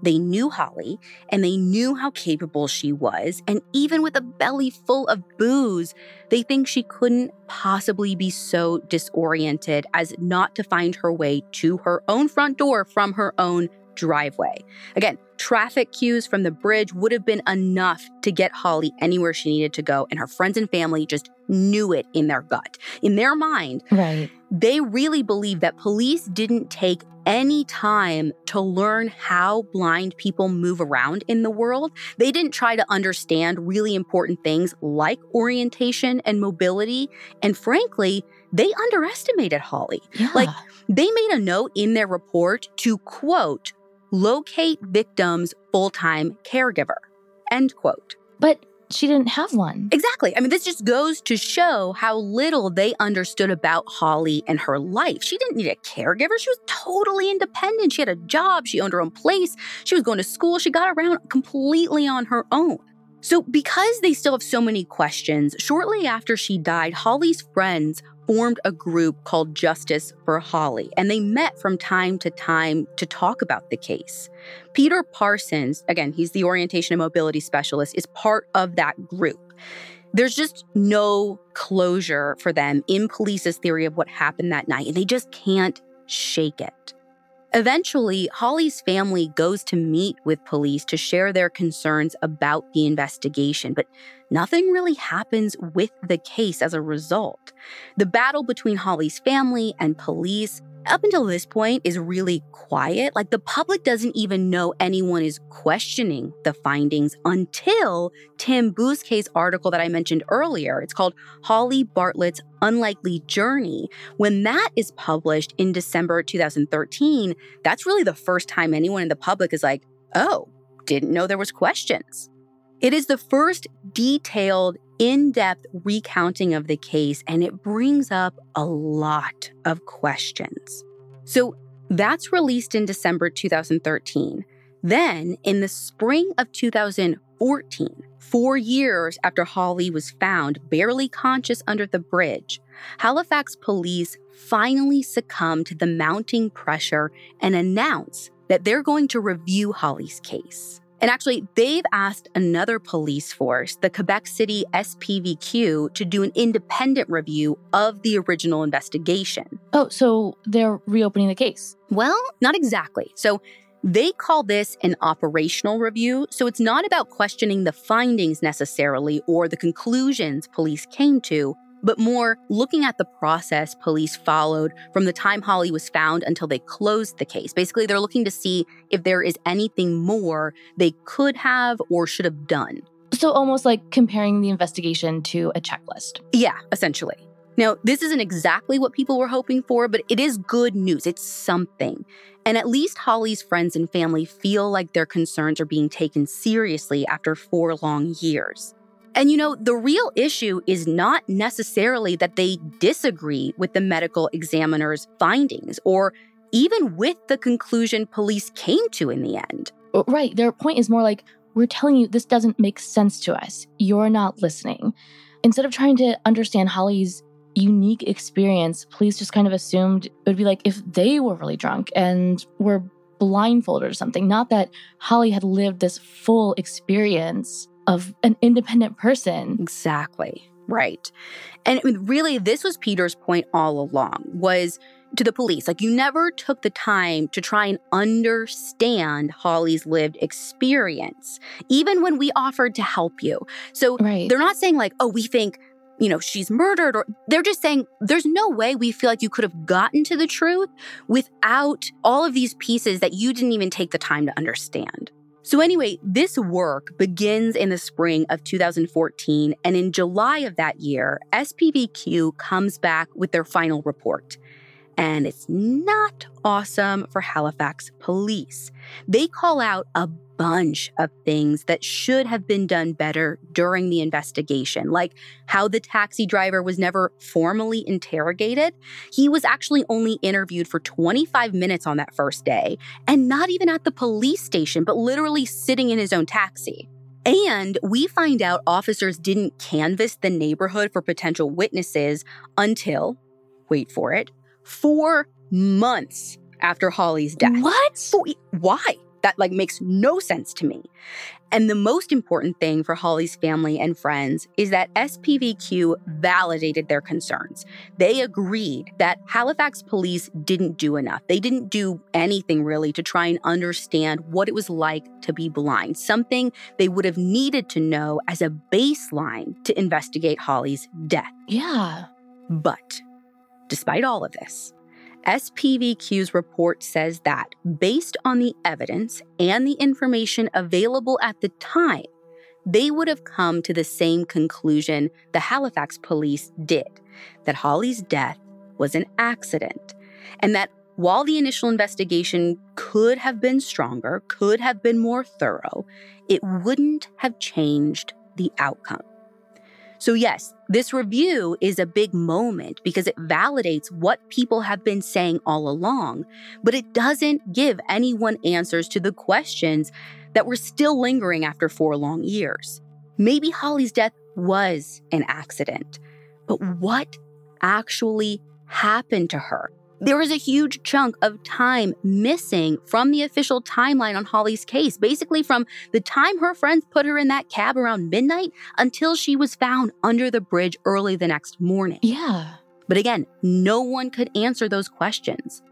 They knew Holly and they knew how capable she was. And even with a belly full of booze, they think she couldn't possibly be so disoriented as not to find her way to her own front door from her own driveway. Again, traffic cues from the bridge would have been enough to get Holly anywhere she needed to go, and her friends and family just knew it in their gut. In their mind, right. They really believe that police didn't take any time to learn how blind people move around in the world. They didn't try to understand really important things like orientation and mobility. And frankly, they underestimated Holly. Yeah. Like, they made a note in their report to quote, locate victims' full time caregiver. End quote. But she didn't have one. Exactly. I mean, this just goes to show how little they understood about Holly and her life. She didn't need a caregiver. She was totally independent. She had a job, she owned her own place, she was going to school, she got around completely on her own. So, because they still have so many questions, shortly after she died, Holly's friends formed a group called Justice for Holly, and they met from time to time to talk about the case. Peter Parsons, again, he's the orientation and mobility specialist, is part of that group. There's just no closure for them in police's theory of what happened that night, and they just can't shake it. Eventually, Holly's family goes to meet with police to share their concerns about the investigation, but nothing really happens with the case as a result. The battle between Holly's family and police up until this point is really quiet. Like the public doesn't even know anyone is questioning the findings until Tim Bousquet's article that I mentioned earlier. It's called Holly Bartlett's Unlikely Journey. When that is published in December 2013, that's really the first time anyone in the public is like, oh, didn't know there was questions. It is the first detailed in depth recounting of the case, and it brings up a lot of questions. So that's released in December 2013. Then, in the spring of 2014, four years after Holly was found barely conscious under the bridge, Halifax police finally succumb to the mounting pressure and announce that they're going to review Holly's case. And actually, they've asked another police force, the Quebec City SPVQ, to do an independent review of the original investigation. Oh, so they're reopening the case? Well, not exactly. So they call this an operational review. So it's not about questioning the findings necessarily or the conclusions police came to but more looking at the process police followed from the time Holly was found until they closed the case. Basically, they're looking to see if there is anything more they could have or should have done. So, almost like comparing the investigation to a checklist. Yeah, essentially. Now, this isn't exactly what people were hoping for, but it is good news. It's something. And at least Holly's friends and family feel like their concerns are being taken seriously after four long years. And you know, the real issue is not necessarily that they disagree with the medical examiner's findings or even with the conclusion police came to in the end. Right. Their point is more like, we're telling you this doesn't make sense to us. You're not listening. Instead of trying to understand Holly's unique experience, police just kind of assumed it would be like if they were really drunk and were blindfolded or something. Not that Holly had lived this full experience of an independent person. Exactly. Right. And really this was Peter's point all along was to the police. Like you never took the time to try and understand Holly's lived experience, even when we offered to help you. So right. they're not saying like, oh, we think you know, she's murdered, or they're just saying there's no way we feel like you could have gotten to the truth without all of these pieces that you didn't even take the time to understand. So, anyway, this work begins in the spring of 2014, and in July of that year, SPVQ comes back with their final report and it's not awesome for Halifax police. They call out a bunch of things that should have been done better during the investigation, like how the taxi driver was never formally interrogated. He was actually only interviewed for 25 minutes on that first day, and not even at the police station, but literally sitting in his own taxi. And we find out officers didn't canvass the neighborhood for potential witnesses until, wait for it, four months after Holly's death. What? Why? That like makes no sense to me. And the most important thing for Holly's family and friends is that SPVQ validated their concerns. They agreed that Halifax police didn't do enough. They didn't do anything really to try and understand what it was like to be blind, something they would have needed to know as a baseline to investigate Holly's death. Yeah. But Despite all of this, SPVQ's report says that, based on the evidence and the information available at the time, they would have come to the same conclusion the Halifax police did that Holly's death was an accident, and that while the initial investigation could have been stronger, could have been more thorough, it wouldn't have changed the outcome. So, yes, this review is a big moment because it validates what people have been saying all along, but it doesn't give anyone answers to the questions that were still lingering after four long years. Maybe Holly's death was an accident, but what actually happened to her? There was a huge chunk of time missing from the official timeline on Holly's case, basically from the time her friends put her in that cab around midnight until she was found under the bridge early the next morning. Yeah. But again, no one could answer those questions.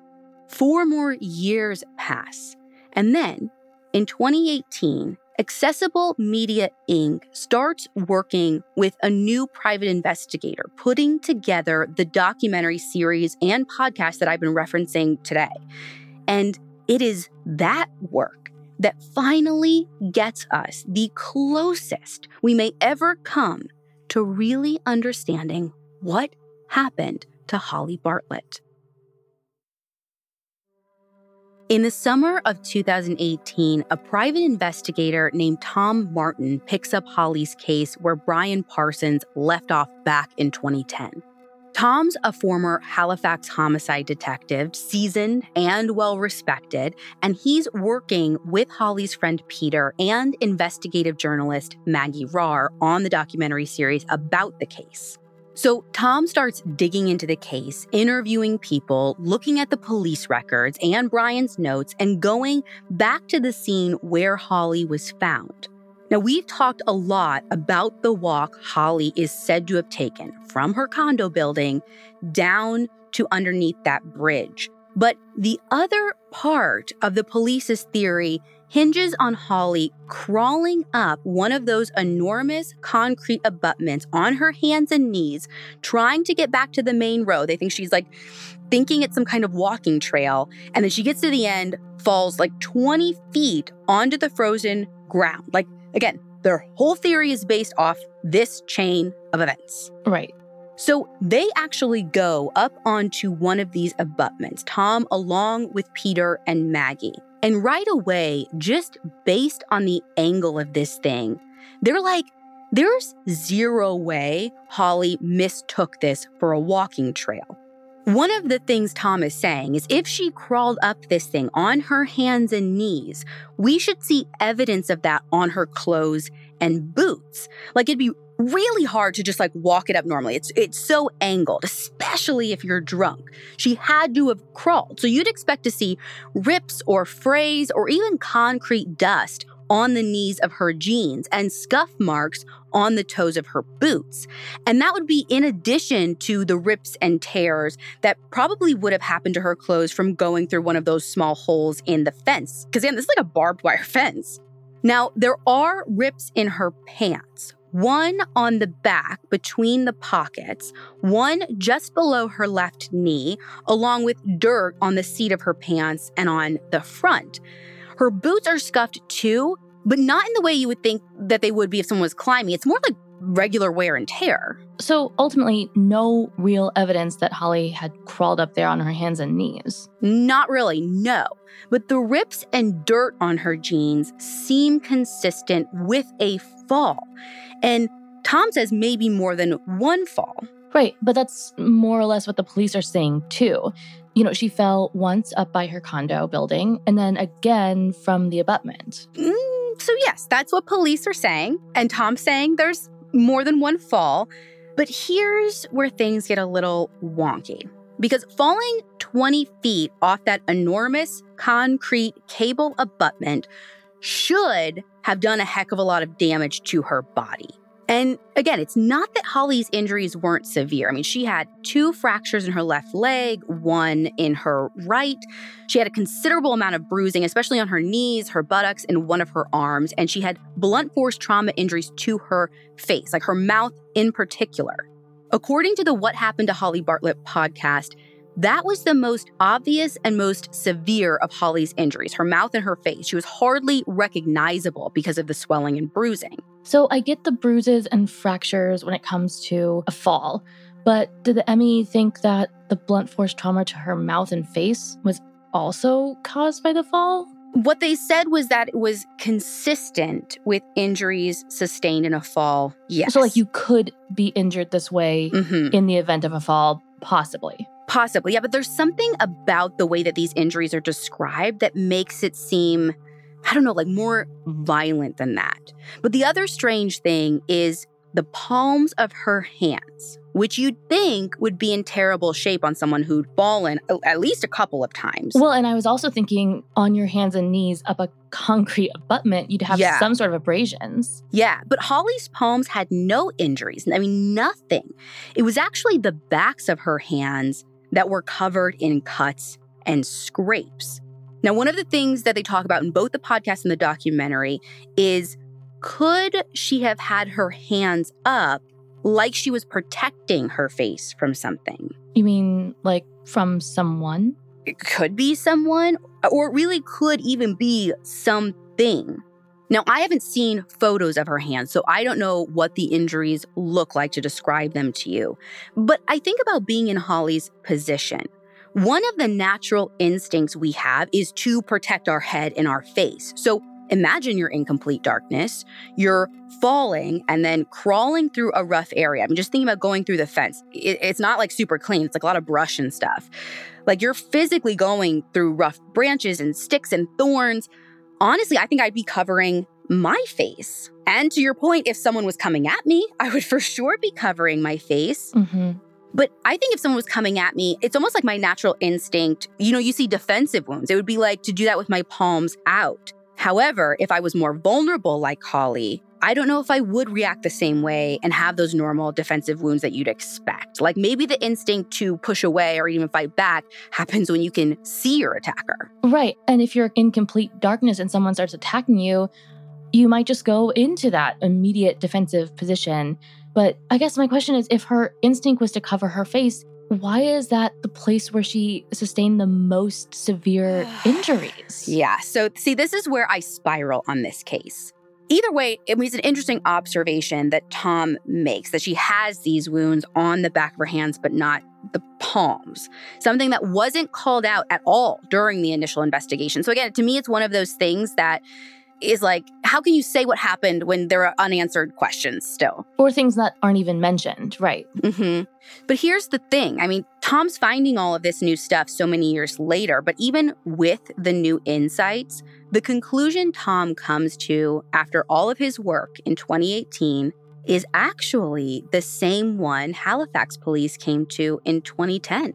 Four more years pass. And then in 2018, Accessible Media Inc. starts working with a new private investigator, putting together the documentary series and podcast that I've been referencing today. And it is that work that finally gets us the closest we may ever come to really understanding what happened to Holly Bartlett. In the summer of 2018, a private investigator named Tom Martin picks up Holly's case where Brian Parsons left off back in 2010. Tom's a former Halifax homicide detective, seasoned and well respected, and he's working with Holly's friend Peter and investigative journalist Maggie Rahr on the documentary series about the case. So Tom starts digging into the case, interviewing people, looking at the police records and Brian's notes, and going back to the scene where Holly was found. Now, we've talked a lot about the walk Holly is said to have taken from her condo building down to underneath that bridge. But the other part of the police's theory hinges on Holly crawling up one of those enormous concrete abutments on her hands and knees, trying to get back to the main road. They think she's like thinking it's some kind of walking trail. And then she gets to the end, falls like 20 feet onto the frozen ground. Like, again, their whole theory is based off this chain of events. Right. So they actually go up onto one of these abutments, Tom along with Peter and Maggie. And right away, just based on the angle of this thing, they're like, there's zero way Holly mistook this for a walking trail. One of the things Tom is saying is if she crawled up this thing on her hands and knees, we should see evidence of that on her clothes and boots. Like it'd be really hard to just like walk it up normally. It's it's so angled, especially if you're drunk. She had to have crawled. So you'd expect to see rips or frays or even concrete dust on the knees of her jeans and scuff marks on the toes of her boots. And that would be in addition to the rips and tears that probably would have happened to her clothes from going through one of those small holes in the fence. Because, again, this is like a barbed wire fence. Now, there are rips in her pants, one on the back between the pockets, one just below her left knee, along with dirt on the seat of her pants and on the front. Her boots are scuffed too, but not in the way you would think that they would be if someone was climbing. It's more like regular wear and tear. So ultimately, no real evidence that Holly had crawled up there on her hands and knees. Not really, no. But the rips and dirt on her jeans seem consistent with a fall. And Tom says maybe more than one fall. Right, but that's more or less what the police are saying too. You know, she fell once up by her condo building and then again from the abutment. Mm, so, yes, that's what police are saying. And Tom's saying there's more than one fall. But here's where things get a little wonky. Because falling 20 feet off that enormous concrete cable abutment should have done a heck of a lot of damage to her body. And again, it's not that Holly's injuries weren't severe. I mean, she had two fractures in her left leg, one in her right. She had a considerable amount of bruising, especially on her knees, her buttocks, and one of her arms. And she had blunt force trauma injuries to her face, like her mouth in particular. According to the What Happened to Holly Bartlett podcast, that was the most obvious and most severe of Holly's injuries her mouth and her face. She was hardly recognizable because of the swelling and bruising. So I get the bruises and fractures when it comes to a fall, but did the ME think that the blunt force trauma to her mouth and face was also caused by the fall? What they said was that it was consistent with injuries sustained in a fall. Yes. So, like, you could be injured this way mm-hmm. in the event of a fall, possibly. Possibly, yeah, but there's something about the way that these injuries are described that makes it seem, I don't know, like more mm-hmm. violent than that. But the other strange thing is the palms of her hands, which you'd think would be in terrible shape on someone who'd fallen at least a couple of times. Well, and I was also thinking on your hands and knees up a concrete abutment, you'd have yeah. some sort of abrasions. Yeah, but Holly's palms had no injuries. I mean, nothing. It was actually the backs of her hands that were covered in cuts and scrapes. Now, one of the things that they talk about in both the podcast and the documentary is could she have had her hands up like she was protecting her face from something? You mean like from someone? It could be someone, or it really could even be something. Now, I haven't seen photos of her hands, so I don't know what the injuries look like to describe them to you. But I think about being in Holly's position. One of the natural instincts we have is to protect our head and our face. So imagine you're in complete darkness, you're falling and then crawling through a rough area. I'm just thinking about going through the fence. it's not like super clean, it's like a lot of brush and stuff. Like you're physically going through rough branches and sticks and thorns honestly, I think I'd be covering my face. And to your point, if someone was coming at me, I would for sure be covering my face. Mm-hmm. But I think if someone was coming at me, it's almost like my natural instinct. You know, you see defensive wounds. It would be like to do that with my palms out. However, if I was more vulnerable like Holly, I don't know if I would react the same way and have those normal defensive wounds that you'd expect. Like maybe the instinct to push away or even fight back happens when you can see your attacker. Right. And if you're in complete darkness and someone starts attacking you, you might just go into that immediate defensive position. But I guess my question is if her instinct was to cover her face, why is that the place where she sustained the most severe injuries? Yeah. So, see, this is where I spiral on this case. Either way, it was an interesting observation that Tom makes that she has these wounds on the back of her hands, but not the palms, something that wasn't called out at all during the initial investigation. So, again, to me, it's one of those things that is like, how can you say what happened when there are unanswered questions still? Or things that aren't even mentioned, right? Mm-hmm. But here's the thing I mean, Tom's finding all of this new stuff so many years later, but even with the new insights, the conclusion Tom comes to after all of his work in 2018 is actually the same one Halifax police came to in 2010.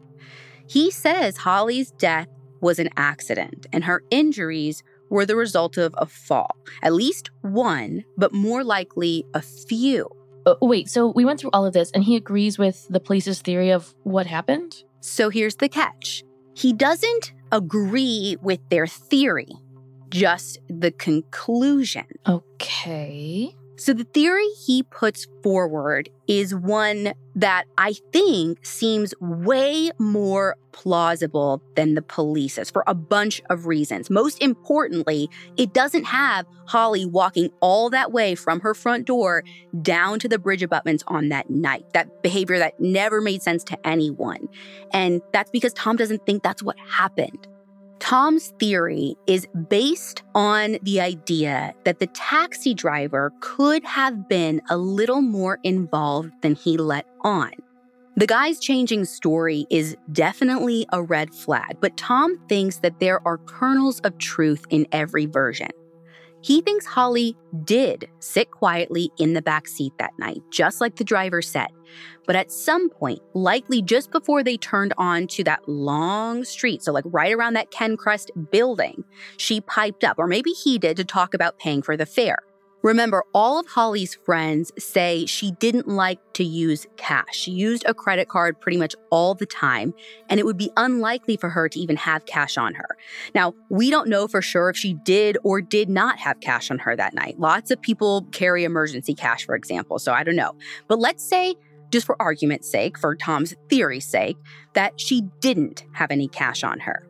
He says Holly's death was an accident and her injuries were the result of a fall. At least one, but more likely a few. Uh, wait, so we went through all of this and he agrees with the police's theory of what happened? So here's the catch he doesn't agree with their theory, just the conclusion. Okay. So, the theory he puts forward is one that I think seems way more plausible than the police's for a bunch of reasons. Most importantly, it doesn't have Holly walking all that way from her front door down to the bridge abutments on that night. That behavior that never made sense to anyone. And that's because Tom doesn't think that's what happened. Tom's theory is based on the idea that the taxi driver could have been a little more involved than he let on. The guy's changing story is definitely a red flag, but Tom thinks that there are kernels of truth in every version. He thinks Holly did sit quietly in the back seat that night, just like the driver said. But at some point, likely just before they turned on to that long street, so like right around that Kencrest building, she piped up, or maybe he did, to talk about paying for the fare. Remember, all of Holly's friends say she didn't like to use cash. She used a credit card pretty much all the time, and it would be unlikely for her to even have cash on her. Now, we don't know for sure if she did or did not have cash on her that night. Lots of people carry emergency cash, for example, so I don't know. But let's say, just for argument's sake, for Tom's theory's sake, that she didn't have any cash on her.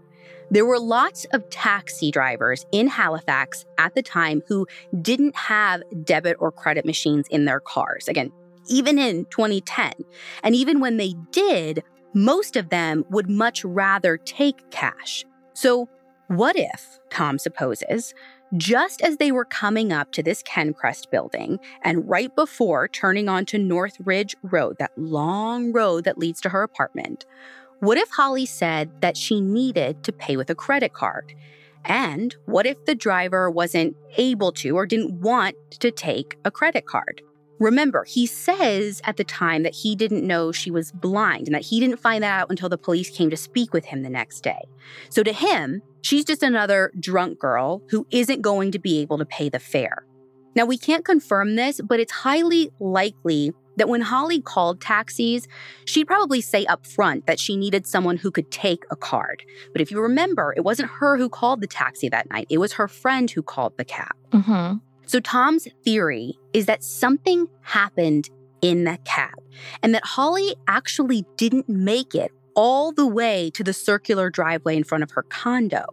There were lots of taxi drivers in Halifax at the time who didn't have debit or credit machines in their cars. Again, even in 2010. And even when they did, most of them would much rather take cash. So, what if, Tom supposes, just as they were coming up to this Kencrest building and right before turning onto North Ridge Road, that long road that leads to her apartment, what if Holly said that she needed to pay with a credit card? And what if the driver wasn't able to or didn't want to take a credit card? Remember, he says at the time that he didn't know she was blind and that he didn't find that out until the police came to speak with him the next day. So to him, she's just another drunk girl who isn't going to be able to pay the fare. Now, we can't confirm this, but it's highly likely that when Holly called taxis, she'd probably say up front that she needed someone who could take a card. But if you remember, it wasn't her who called the taxi that night, it was her friend who called the cab. Mm-hmm. So Tom's theory is that something happened in the cab and that Holly actually didn't make it all the way to the circular driveway in front of her condo.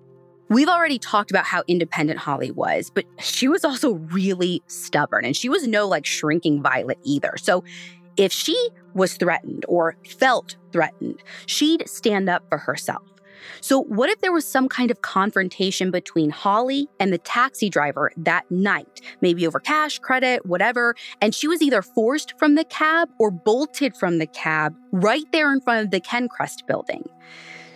We've already talked about how independent Holly was, but she was also really stubborn and she was no like shrinking violet either. So if she was threatened or felt threatened, she'd stand up for herself. So, what if there was some kind of confrontation between Holly and the taxi driver that night, maybe over cash, credit, whatever, and she was either forced from the cab or bolted from the cab right there in front of the Kencrest building?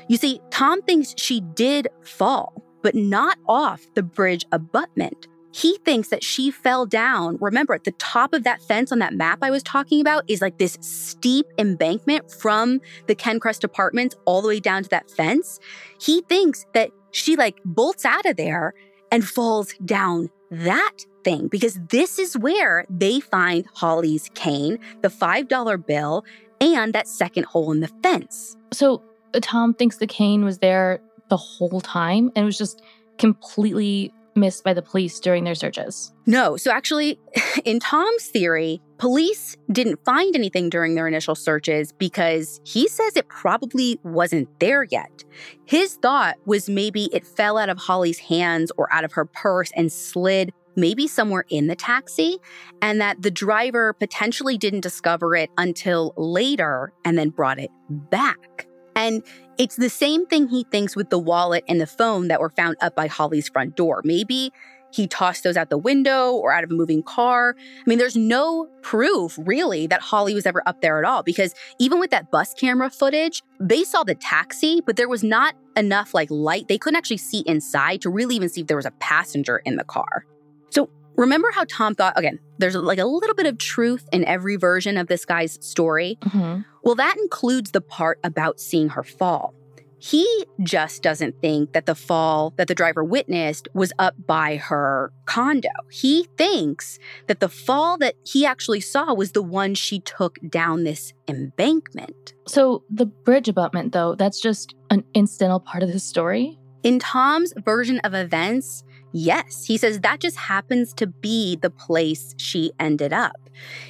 You see, Tom thinks she did fall, but not off the bridge abutment. He thinks that she fell down. Remember, at the top of that fence on that map I was talking about is like this steep embankment from the Kencrest apartments all the way down to that fence. He thinks that she like bolts out of there and falls down that thing because this is where they find Holly's cane, the $5 bill, and that second hole in the fence. So uh, Tom thinks the cane was there the whole time and was just completely missed by the police during their searches. No. So, actually, in Tom's theory, police didn't find anything during their initial searches because he says it probably wasn't there yet. His thought was maybe it fell out of Holly's hands or out of her purse and slid maybe somewhere in the taxi, and that the driver potentially didn't discover it until later and then brought it back. And it's the same thing he thinks with the wallet and the phone that were found up by Holly's front door. Maybe he tossed those out the window or out of a moving car. I mean, there's no proof really that Holly was ever up there at all because even with that bus camera footage, they saw the taxi, but there was not enough like light. They couldn't actually see inside to really even see if there was a passenger in the car. So remember how Tom thought, again, there's like a little bit of truth in every version of this guy's story? Mm-hmm. Well, that includes the part about seeing her fall. He just doesn't think that the fall that the driver witnessed was up by her condo. He thinks that the fall that he actually saw was the one she took down this embankment. So the bridge abutment, though, that's just an incidental part of the story? In Tom's version of events, yes. He says that just happens to be the place she ended up.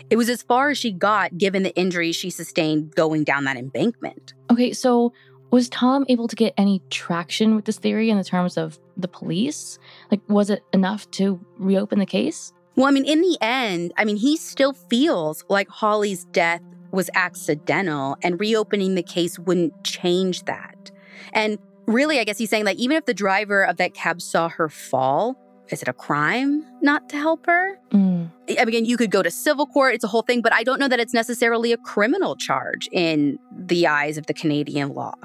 It was as far as she got given the injuries she sustained going down that embankment. Okay, so was Tom able to get any traction with this theory in the terms of the police? Like, was it enough to reopen the case? Well, I mean, in the end, I mean, he still feels like Holly's death was accidental and reopening the case wouldn't change that. And really, I guess he's saying that even if the driver of that cab saw her fall, is it a crime not to help her? Mm. Again, you could go to civil court, it's a whole thing, but I don't know that it's necessarily a criminal charge in the eyes of the Canadian law.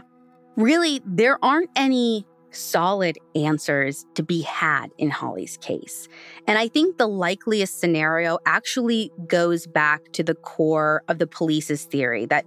Really, there aren't any solid answers to be had in Holly's case. And I think the likeliest scenario actually goes back to the core of the police's theory that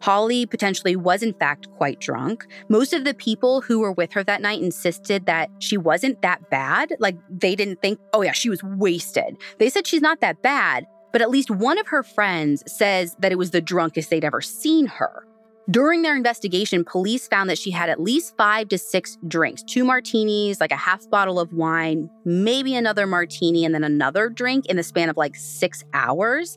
Holly potentially was, in fact, quite drunk. Most of the people who were with her that night insisted that she wasn't that bad. Like, they didn't think, oh, yeah, she was wasted. They said she's not that bad, but at least one of her friends says that it was the drunkest they'd ever seen her. During their investigation, police found that she had at least five to six drinks two martinis, like a half bottle of wine, maybe another martini, and then another drink in the span of like six hours.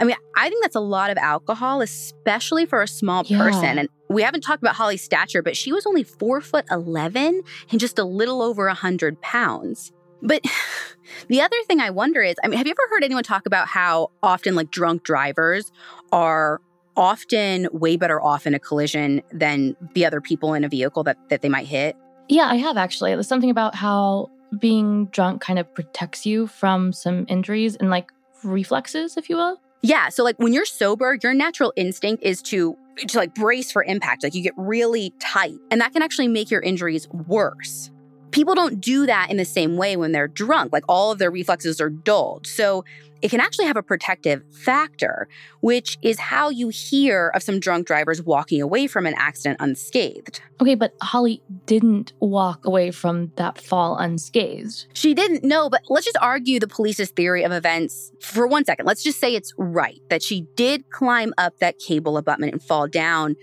I mean, I think that's a lot of alcohol, especially for a small yeah. person. And we haven't talked about Holly's stature, but she was only four foot 11 and just a little over 100 pounds. But the other thing I wonder is I mean, have you ever heard anyone talk about how often like drunk drivers are often way better off in a collision than the other people in a vehicle that, that they might hit? Yeah, I have actually. There's something about how being drunk kind of protects you from some injuries and like reflexes, if you will. Yeah. So like when you're sober, your natural instinct is to to like brace for impact. Like you get really tight. And that can actually make your injuries worse. People don't do that in the same way when they're drunk. Like all of their reflexes are dulled. So it can actually have a protective factor, which is how you hear of some drunk drivers walking away from an accident unscathed. Okay, but Holly didn't walk away from that fall unscathed. She didn't know, but let's just argue the police's theory of events for one second. Let's just say it's right that she did climb up that cable abutment and fall down.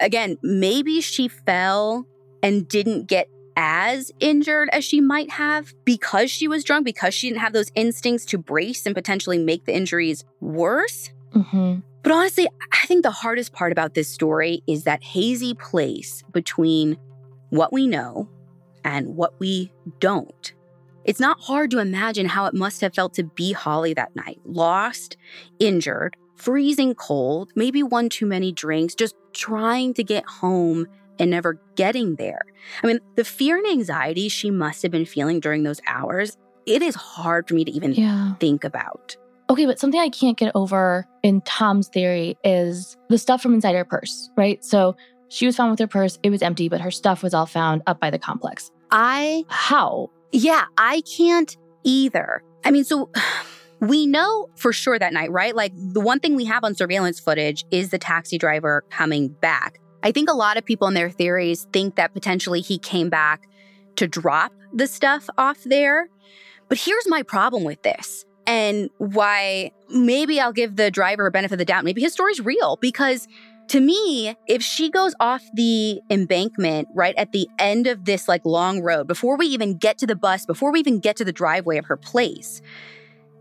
Again, maybe she fell and didn't get as injured as she might have because she was drunk, because she didn't have those instincts to brace and potentially make the injuries worse. Mm-hmm. But honestly, I think the hardest part about this story is that hazy place between what we know and what we don't. It's not hard to imagine how it must have felt to be Holly that night lost, injured, freezing cold, maybe one too many drinks, just trying to get home and never getting there. I mean, the fear and anxiety she must have been feeling during those hours, it is hard for me to even yeah. think about. Okay, but something I can't get over in Tom's theory is the stuff from inside her purse, right? So she was found with her purse, it was empty, but her stuff was all found up by the complex. I. How? Yeah, I can't either. I mean, so. We know for sure that night, right? Like the one thing we have on surveillance footage is the taxi driver coming back. I think a lot of people in their theories think that potentially he came back to drop the stuff off there. But here's my problem with this and why maybe I'll give the driver a benefit of the doubt. Maybe his story's real because to me, if she goes off the embankment right at the end of this like long road, before we even get to the bus, before we even get to the driveway of her place,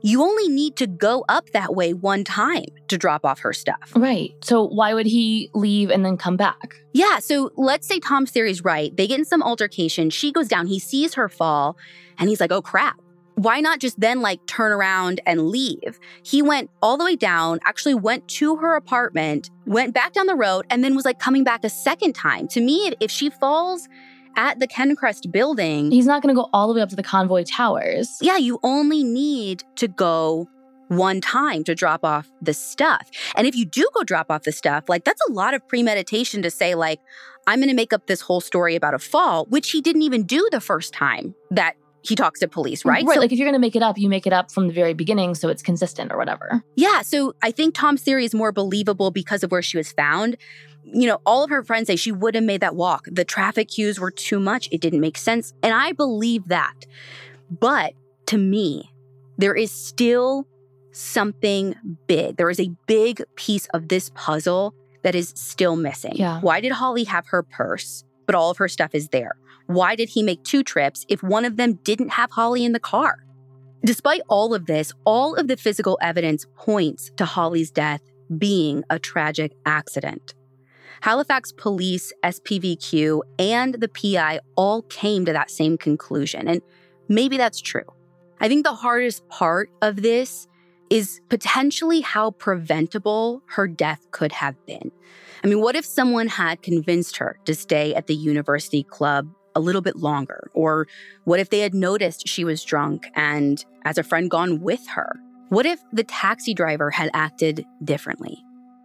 you only need to go up that way one time to drop off her stuff. Right. So why would he leave and then come back? Yeah. So let's say Tom's theory is right. They get in some altercation. She goes down. He sees her fall and he's like, oh crap. Why not just then like turn around and leave? He went all the way down, actually went to her apartment, went back down the road, and then was like coming back a second time. To me, if she falls, at the Kencrest building. He's not going to go all the way up to the convoy towers. Yeah, you only need to go one time to drop off the stuff. And if you do go drop off the stuff, like that's a lot of premeditation to say, like, I'm going to make up this whole story about a fall, which he didn't even do the first time that he talks to police, right? Right. So, like if you're going to make it up, you make it up from the very beginning so it's consistent or whatever. Yeah. So I think Tom's theory is more believable because of where she was found you know, all of her friends say she would have made that walk. The traffic cues were too much. It didn't make sense. And I believe that. But to me, there is still something big. There is a big piece of this puzzle that is still missing. Yeah. Why did Holly have her purse, but all of her stuff is there? Why did he make two trips if one of them didn't have Holly in the car? Despite all of this, all of the physical evidence points to Holly's death being a tragic accident. Halifax police, SPVQ, and the PI all came to that same conclusion. And maybe that's true. I think the hardest part of this is potentially how preventable her death could have been. I mean, what if someone had convinced her to stay at the university club a little bit longer? Or what if they had noticed she was drunk and, as a friend, gone with her? What if the taxi driver had acted differently?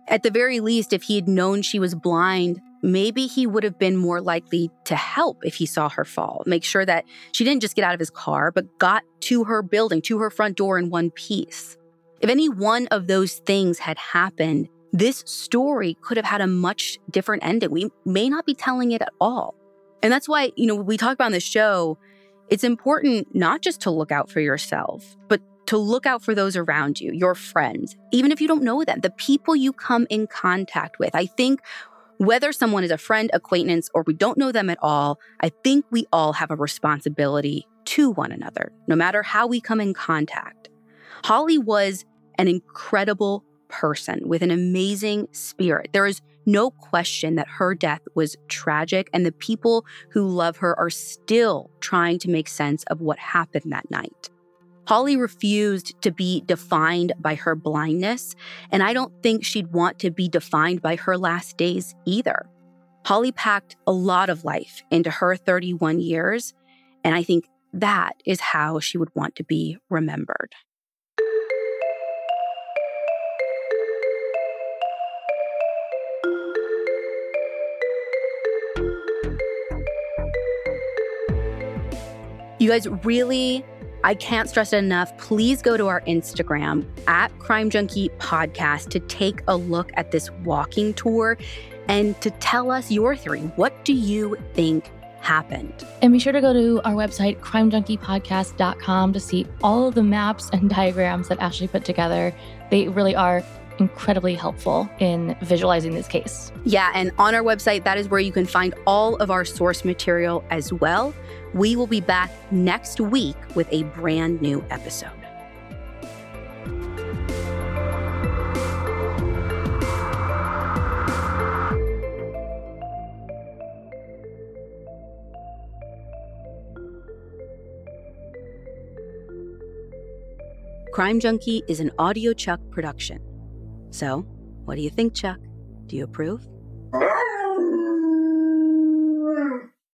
At the very least, if he had known she was blind, maybe he would have been more likely to help if he saw her fall, make sure that she didn't just get out of his car, but got to her building, to her front door in one piece. If any one of those things had happened, this story could have had a much different ending. We may not be telling it at all. And that's why, you know, we talk about on the show, it's important not just to look out for yourself, but to look out for those around you, your friends, even if you don't know them, the people you come in contact with. I think whether someone is a friend, acquaintance, or we don't know them at all, I think we all have a responsibility to one another, no matter how we come in contact. Holly was an incredible person with an amazing spirit. There is no question that her death was tragic, and the people who love her are still trying to make sense of what happened that night. Holly refused to be defined by her blindness, and I don't think she'd want to be defined by her last days either. Holly packed a lot of life into her 31 years, and I think that is how she would want to be remembered. You guys really I can't stress it enough. Please go to our Instagram at Crime Junkie Podcast to take a look at this walking tour and to tell us your theory. What do you think happened? And be sure to go to our website, crimejunkiepodcast.com, to see all of the maps and diagrams that Ashley put together. They really are incredibly helpful in visualizing this case. Yeah, and on our website, that is where you can find all of our source material as well. We will be back next week with a brand new episode. Crime Junkie is an audiochuck production. So, what do you think, Chuck? Do you approve?